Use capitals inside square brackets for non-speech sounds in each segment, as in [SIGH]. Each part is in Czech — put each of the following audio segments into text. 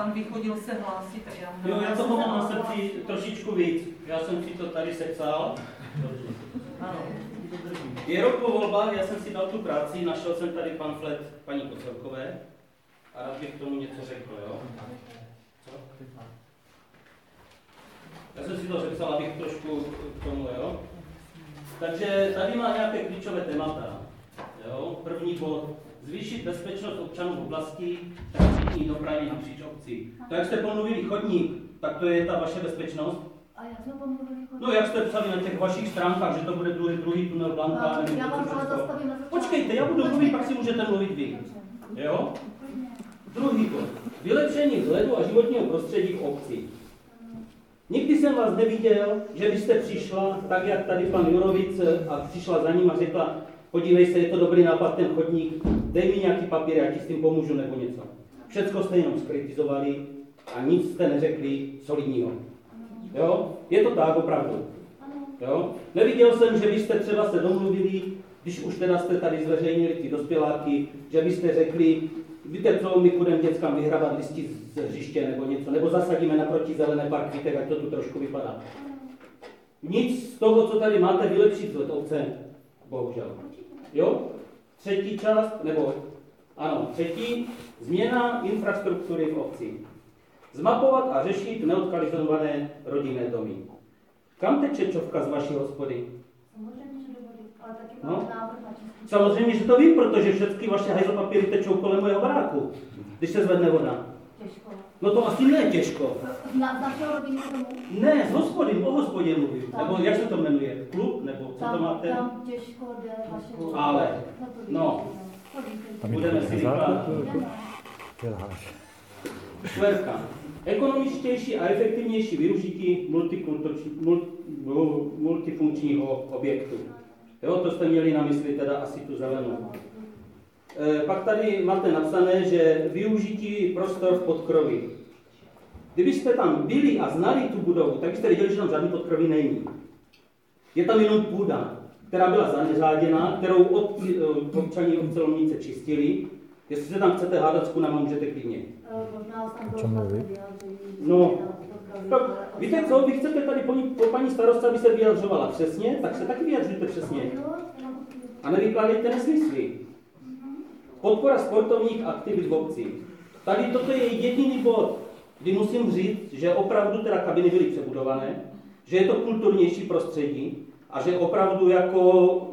Pan vychodil se hlásit, tak já Jo, já toho mám na srdci trošičku víc. Já jsem si to tady sepsal. Ano. Je rok po volbách, já jsem si dal tu práci, našel jsem tady pamflet paní Kocelkové a rád bych k tomu něco řekl, jo? Co? Já jsem si to sepsal, abych trošku k tomu, jo? Takže tady má nějaké klíčové témata. Jo? První bod. Zvýšit bezpečnost občanů v oblasti transitní dopravy napříč obcí. To, jak jste pomluvili chodník, tak to je ta vaše bezpečnost? A jak jsme pomluvili chodník? No, jak jste psali na těch vašich stránkách, že to bude druhý, druhý tunel Blanka, No, nevím, já vám zastavím na začátku. Počkejte, já budu mluvit, pak si můžete mluvit vy. Jo? Druhý bod. Vylepšení vzhledu a životního prostředí v obci. Nikdy jsem vás neviděl, že byste přišla, tak jak tady pan Jurovic, a přišla za ním a řekla, podívej se, je to dobrý nápad ten chodník, dej mi nějaký papír, já ti s tím pomůžu nebo něco. Všecko jste jenom skritizovali a nic jste neřekli solidního. Jo? Je to tak opravdu. Jo? Neviděl jsem, že byste třeba se domluvili, když už teda jste tady zveřejnili ty dospěláky, že byste řekli, víte co, my budeme dětskám vyhrabat listy z hřiště nebo něco, nebo zasadíme naproti zelené parky, tak ať to tu trošku vypadá. Nic z toho, co tady máte, vylepšit z obce, bohužel. Jo? Třetí část, nebo ano, třetí, změna infrastruktury v obci. Zmapovat a řešit neodkalizované rodinné domy. Kam teče čovka z vaší hospody? Samozřejmě, že do vody, ale taky No. máme návrh na čistý. Samozřejmě, že to vím, protože všechny vaše hajzlopapíry tečou kolem mojeho baráku, když se zvedne voda. Těžko. No to asi ne těžko. Na, domu? Ne, z hospody, o hospodě mluvím. Nebo jak se to jmenuje? Klub? Nebo co to Tam, máte? tam těžko jde vaše Ale, No, to no. Chodíte. Budeme si vykládat. Čtvrtka. Ekonomičtější a efektivnější využití multifunkčního objektu. Jo, to jste měli na mysli teda asi tu zelenou. E, pak tady máte napsané, že využití prostor v podkroví. Kdybyste tam byli a znali tu budovu, tak byste věděli, že tam žádný podkroví není. Je tam jenom půda, která byla zaneřáděná, kterou ob, e, občani obce Lomnice čistili. Jestli se tam chcete hádat s kunama, můžete klidně. Eh, Možná. No, Tak víte co, vy chcete tady po, po paní starostce, aby se vyjadřovala přesně, tak se taky vyjadřujte přesně. A nevykládejte nesmysly. Podpora sportovních aktivit v obci. Tady toto je jediný bod, kdy musím říct, že opravdu teda kabiny byly přebudované, že je to kulturnější prostředí a že opravdu jako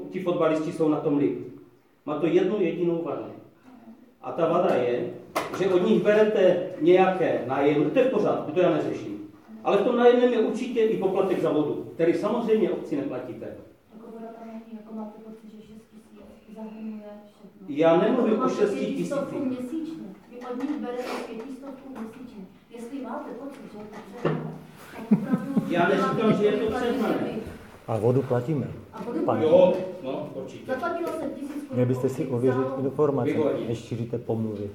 ti fotbalisti jsou na tom líp. Má to jednu jedinou vadu. A ta vada je, že od nich berete nějaké nájemné, to je v pořádku, to já neřeším. Ale v tom nájemném je určitě i poplatek za vodu, který samozřejmě obci neplatíte. Jako voda tam jako máte pocit, že 6 tisíc zahrnuje. Já nemluvím o máte 6 pětistovku tisících. měsíčně. Vy od nich berete pětistovku měsíčně. Jestli máte pocit, že je to. Já neříkám, že je to vy. A vodu platíme. A vodu. Jo, no, určitě. Zaplatilo se tisíc korun. Měli byste si ověřit informace, než šíříte pomluvy.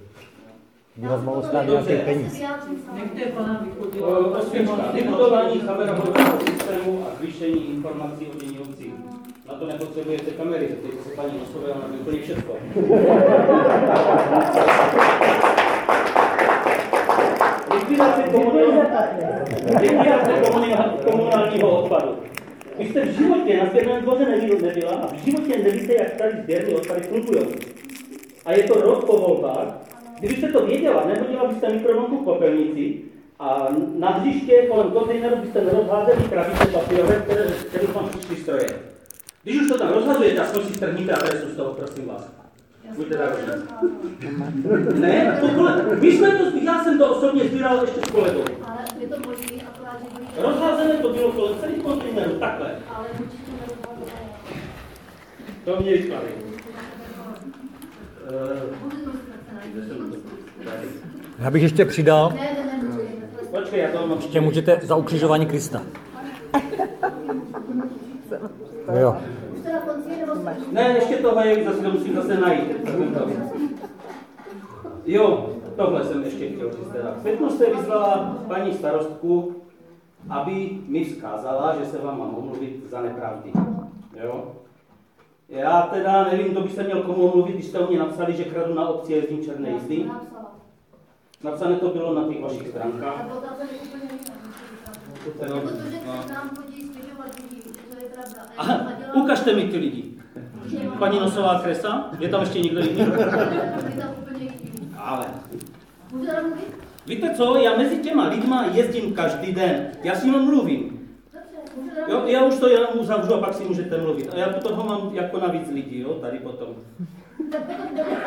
By Já vás mohlo stát nějaký Dobře. peníz. vyjádřím sama. Nechte pana vybudování kamerového systému a zvýšení informací o dění obcí. Na to nepotřebujete kamery, zeptejte se paní Nosové, ona ví úplně všechno. Likvidace komunál- likvidace komunál- komunálního odpadu. Vy jste v životě na sběrném dvoře nebyla a v životě nevíte, jak tady sběrné odpady fungují. A je to rok po volbách. Kdybyste to věděla, nehodila byste mikrovlnku v popelnici a na hřiště kolem kontejneru byste nerozházeli krabice papírové, které, které vám přišly stroje. Když už to tam rozhazujete, aspoň si strhněte adresu z toho, prosím vás. Buďte tak. Ne, to kole, my jsme to, já jsem to osobně sbíral ještě s kolegou. Ale je to možný, akorát, že. Rozházené to bylo kolem celých kontejnerů, takhle. Ale určitě. To mě? Tady. Já bych ještě přidal, Ne, ne, ne, ne, ne. Počkej, já to mám. ještě můžete za ukřižování Krista. [LAUGHS] Jo. Už to na konci je, nebo jsme? Ne, ještě tohle je, zase to musím zase najít. Jo, tohle jsem ještě chtěl říct teda. Pěkno jste vyzvala paní starostku, aby mi vzkázala, že se vám mám omluvit za nepravdy. Jo? Já teda nevím, kdo by se měl komu omluvit, když jste o mě napsali, že kradu na obci jezdím černé jízdy. Napsané to bylo na těch vašich stránkách. Protože se nám chodí stěžovat lidi, že to je pravda. Ukažte mi ty lidi. Paní Nosová Kresa, je tam ještě někdo jiný? Ale víte co, já mezi těma lidma jezdím každý den. Já s nimi mluvím. Jo, já už to jenom uzavřu a pak si můžete mluvit. A já toho mám jako navíc lidí, jo, tady potom.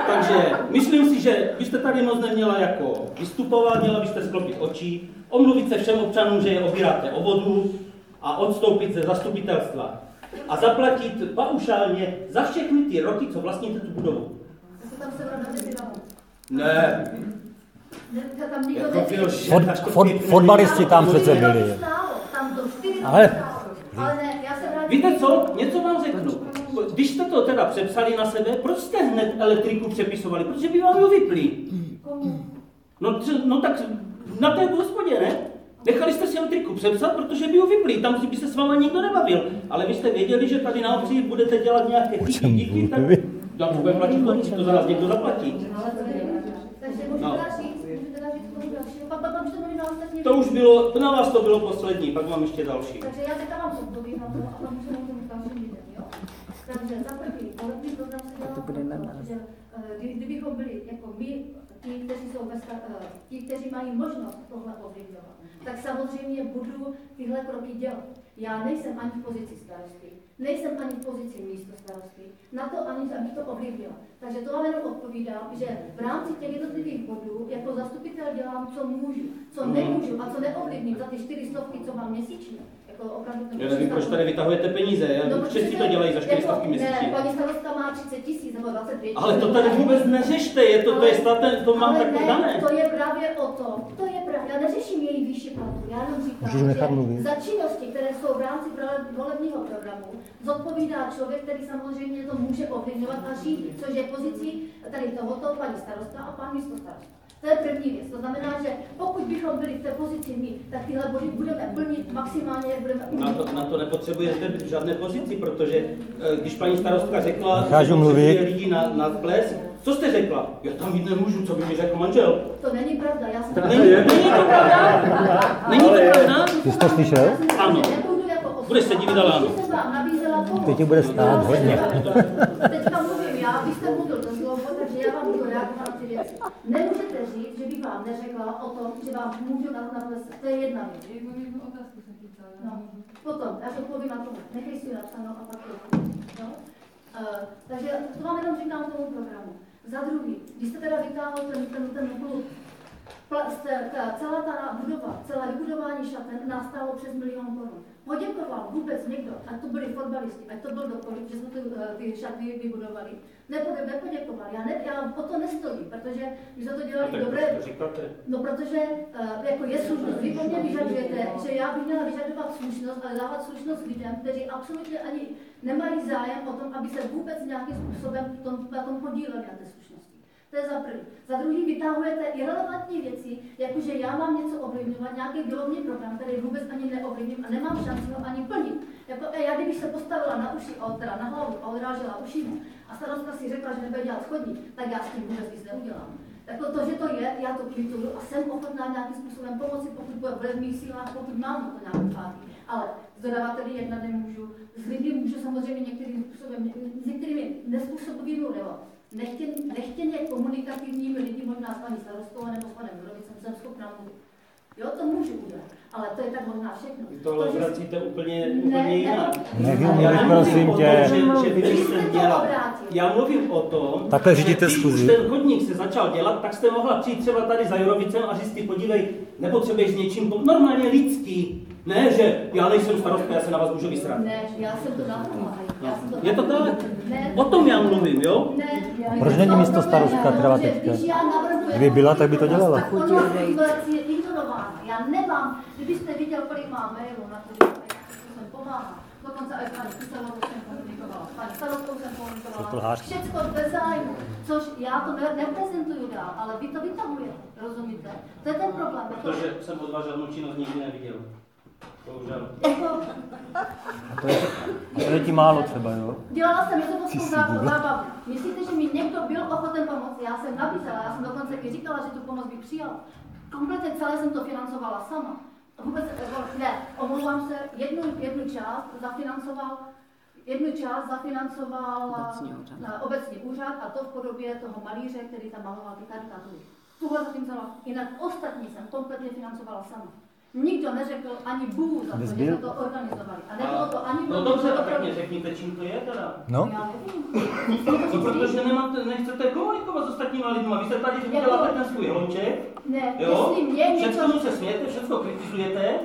Takže myslím si, že byste tady moc neměla jako vystupovat, měla byste sklopit oči, omluvit se všem občanům, že je obíráte o vodu a odstoupit ze zastupitelstva. A zaplatit paušálně za všechny ty roky, co vlastníte tu budovu. Ne, Ne, tam nikdo jako Fot, fot, fotbalisti tam přece byli. stálo, Tam to čtyři roky Ale- stálo. Ale ne, já se vrátím. Víte co, něco vám řeknu. Když jste to teda přepsali na sebe, proč jste hned elektriku přepisovali? Protože by vám vypli. Komu? No, no tak na té hospodě, ne? Nechali jste si elektriku přepsat, protože by ji vypli, tam si by se s váma nikdo nebavil. Ale vy jste věděli, že tady na obci budete dělat nějaké chyby, čem díky, tak tak bude platit to, to za nás někdo zaplatí. To No. to mluví na ostatní To už bylo, na vás to bylo poslední, pak mám ještě další. Takže já teďka vám odpovím na to a pak můžeme tomu dalším lidem, jo? Takže za první, volební program se dělá to bude na nás. Že, eh, kdy, kdybychom byli jako my, ti, kteří jsou eh, ti, kteří mají možnost tohle ovlivňovat, tak samozřejmě budu tyhle kroky dělat. Já nejsem ani v pozici starosty, nejsem ani v pozici místo starosty, na to ani, abych to ovlivnila. Takže to vám jenom odpovídám, že v rámci těch jednotlivých bodů jako zastupitel dělám, co můžu, co Mhm. nemůžu a co za ty čtyři stovky, co mám měsíčně. Jako opravdu Já nevím, proč tady vytahujete peníze, já, No, protože to dělají za 400 jako, měsíčně. Ne, paní starostka má 30 tisíc nebo 25 Ale to tady vůbec neřešte, je to, to je státem, to mám ale tak ne, dané. to je právě o to, to je právě, já neřeším její výši platu, já jenom říkám, Můžu že mluvit? za činnosti, které jsou v rámci volebního programu, zodpovídá člověk, který samozřejmě to může ovlivňovat a řídit, což je pozicí tady tohoto paní starosta a pan místo starosta. To je první věc. To znamená, že pokud bychom byli v té pozici my, tak tyhle body budeme plnit maximálně, jak budeme Na to, na to nepotřebujete žádné pozici, protože eh, když paní starostka řekla, že lidi na, na ples, co jste řekla? Já tam jít nemůžu, co by mi řekl manžel. To není pravda, já jsem... Není, není to pravda? Není to pravda? Ty jsi to slyšel? Já jsem řekla, Ano. Budeš se divit, ale ano. Teď ti bude stát hodně. Teďka mluvím já, vy jste mluvil to slovo, takže já vám budu reagovat na ty věci. Nemůžete říct, že bych vám neřekla o tom, že vám můžu na to naplesat. To je jedna věc. No. Potom, až odpovím na to, nechej si napsáno a pak to. No? Uh, takže to vám jenom říkám k tomu programu. Za druhý, když jste teda vytáhl ten, ten, ten klub, jste- ta, celá ta budova, celé vybudování šaten nás stálo přes milion korun. Poděkoval vůbec někdo, ať to byli fotbalisti, ať to byl kdokoliv, že jsme ty, eh, ty šatny vybudovali. Nepode, nepoděkoval, já, ne, já o to nestojím, protože když jsme to dělali dobré, to říkáte. No protože uh, jako je slušnost. Vy po mně vyžadujete, že já bych měla vyžadovat slušnost, ale dávat slušnost lidem, kteří absolutně ani nemají zájem o tom, aby se vůbec nějakým způsobem tom, na tom podíleli na té slušnosti. To je za první. Za druhý vytahujete irrelevantní věci, jakože já mám něco ovlivňovat, nějaký výlovný program, který vůbec ani neovlivním a nemám šanci ho ani plnit. Jako, e, já kdybych se postavila na uši, a teda na hlavu a odrážela uši a starostka si řekla, že nebude dělat chodník, tak já s tím vůbec nic neudělám. Jako to, že to je, já to kvituju a jsem ochotná nějakým způsobem pomoci, pokud bude v mých sílách, pokud mám na to nějakou páky. Ale s dodavateli jednat nemůžu, s lidmi můžu samozřejmě některým způsobem, s některými nespůsobovými nebo nechtěně, nechtěně komunikativními lidi, možná s paní starostou nebo s panem Jurovicem, jsem schopná mluvit. Jo, to můžu udělat, ale to je tak možná všechno. Vy tohle že- vracíte úplně, Ne, úplně jinak. Ne, Já nemluvím prosím o tom, tě. že, že vy jste to. Já mluvím o tom, Takhle že když už ten chodník se začal dělat, tak jste mohla přijít třeba tady za Jurovicem a říct si, podívej, nepotřebuješ s něčím, normálně lidský. Ne, že já nejsem starostka, já se na vás můžu vysrat. Ne, já jsem to navrhla. To Je to tak? Ne. O tom já mluvím, jo? Ne, já- Proč není místo starostka třeba teďka? Kdyby byla, tak by to dělala. Tak ono situace je ignorována. Já nemám, kdybyste viděl, kolik mám mailů na to, že jsem pomáhá. Dokonce i paní Kyselovou jsem komunikovala, paní starostkou jsem To komunikovala. Všecko bez zájmu, což já to ne, neprezentuju dál, ale vy to vytahujete, rozumíte? To je ten problém. Protože jsem od vás žádnou činnost nikdy neviděl. Bohužel. [LAUGHS] Jako, To je, to je ti málo třeba, jo? Dělala jsem Ty jsi zábavu. Myslíte, že mi někdo byl ochoten pomoct? Já jsem nabízela, já jsem dokonce i říkala, že tu pomoc bych přijala. Kompletně celé jsem to financovala sama. Vůbec, jako, ne, omlouvám se, jednu, jednu část zafinancoval Jednu část zafinancoval Obecní úřad. na obecní úřad a to v podobě toho malíře, který tam maloval ty karikatury. Tuhle zafinancovala. Jinak ostatní jsem kompletně financovala sama. Nikdo neřekl ani bů za to, že to organizovali. A nebylo to ani No dobře, tak pěkně řekněte, čím to je teda. No, Já nevím. No, protože nemáte, nechcete komunikovat s ostatníma lidma. Vy se tady Jako- děláte ten svůj hlouček, Ne, jo? jestli mě něco... Všechno se smějete, všechno kritizujete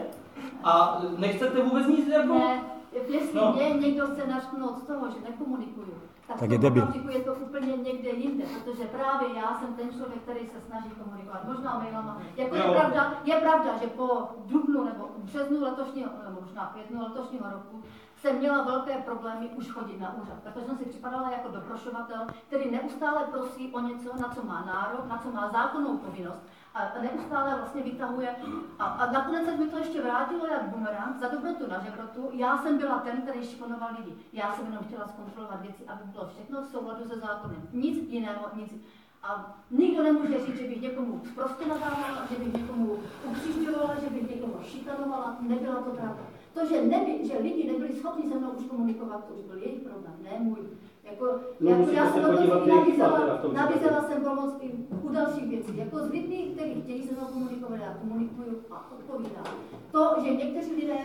a nechcete vůbec nic jako... Ne, jestli No. mě někdo chce naštnout z toho, že nekomunikuju, tak, Tak je debil. je to úplně někde jinde, protože právě já jsem ten člověk, který se snaží komunikovat, možná mailama. Jako je pravda, je pravda, že po dubnu nebo březnu letošního, nebo možná květnu letošního roku jsem měla velké problémy už chodit na úřad, protože jsem si připadala jako doprošovatel, který neustále prosí o něco, na co má nárok, na co má zákonnou povinnost a neustále vlastně vytahuje. A, a nakonec se mi to ještě vrátilo jak bumerang, za dobrotu na žebrotu. Já jsem byla ten, který šikonoval lidi. Já jsem jenom chtěla zkontrolovat věci, aby bylo všechno v souladu se zákonem. Nic jiného, nic. A nikdo nemůže říct, že bych někomu prostě nadávala, že bych někomu ukřižovala, že bych někomu šikanovala. Nebyla to pravda. To, že, neby, že lidi nebyli schopni se mnou už komunikovat, to už byl jejich problém, ne můj. Jako, No, jako já se jsem dokonce chyba nabízela, nabízela jsem pomoc i u dalších věcí. Jako s lidmi, kteří chtějí se mnou komunikovat, já komunikuju a odpovídám. To, že někteří lidé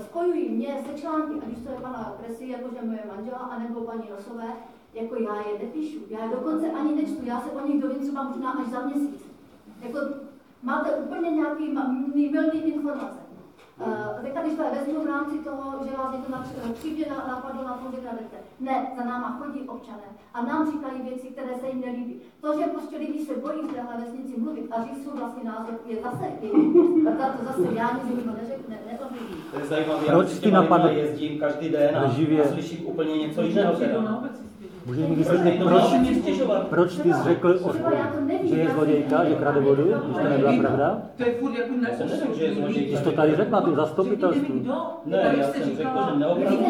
spojují mě se články, ať už to je pana Kresy, jakože moje manžela, anebo paní Rosové, jako já je nepíšu, já je dokonce ani nečtu, já se o nich dovím třeba možná až za měsíc. Jako máte úplně nějaký mylný informace. Uh, teďka, když to vezmu v rámci toho, že vás někdo např- přijde na, napadlo na tom, že kradete. Ne, za náma chodí občané a nám říkají věci, které se jim nelíbí. To, že prostě lidi se bojí v téhle vesnici mluvit a říct svůj vlastní názor, je zase jejich. A to zase já nic jiného neřekne, neovlivní. To je zajímavé, Proč já těma napadl- jezdím každý den a, Živě. a slyším úplně něco jiného teda. Můžeš mi Proč vysvětlit, proč, proč ty jsi řekl, o, že je zlodějka, že krade vodu, když to nebyla pravda? To je furt jako. Ty jsi to tady řekl na tom zastupitelstvu. Ne, já jsem řekl, že neopravdu.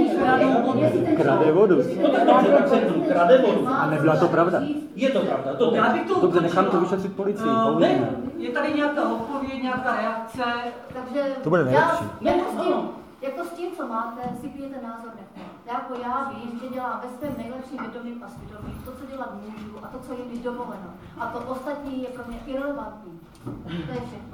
Krade vodu. jestli ten No tak člověk- dobře, tak řeknu, krade vodu. A nebyla to pravda. Je to pravda, to Já bych to Dobře, nechám to ukončila. vyšetřit policii, uvidíme. ne, je tady nějaká odpověď, nějaká reakce. Takže To bude nejlepší. Já, jako, s tím, jako s tím, co máte, si pijete názor nechme. Jako já vím, že dělám ve svém nejlepším vědomí a svědomí to, co dělat můžu a to, co je mi dovoleno. A to ostatní je pro mě irrelevantní. To je všechno.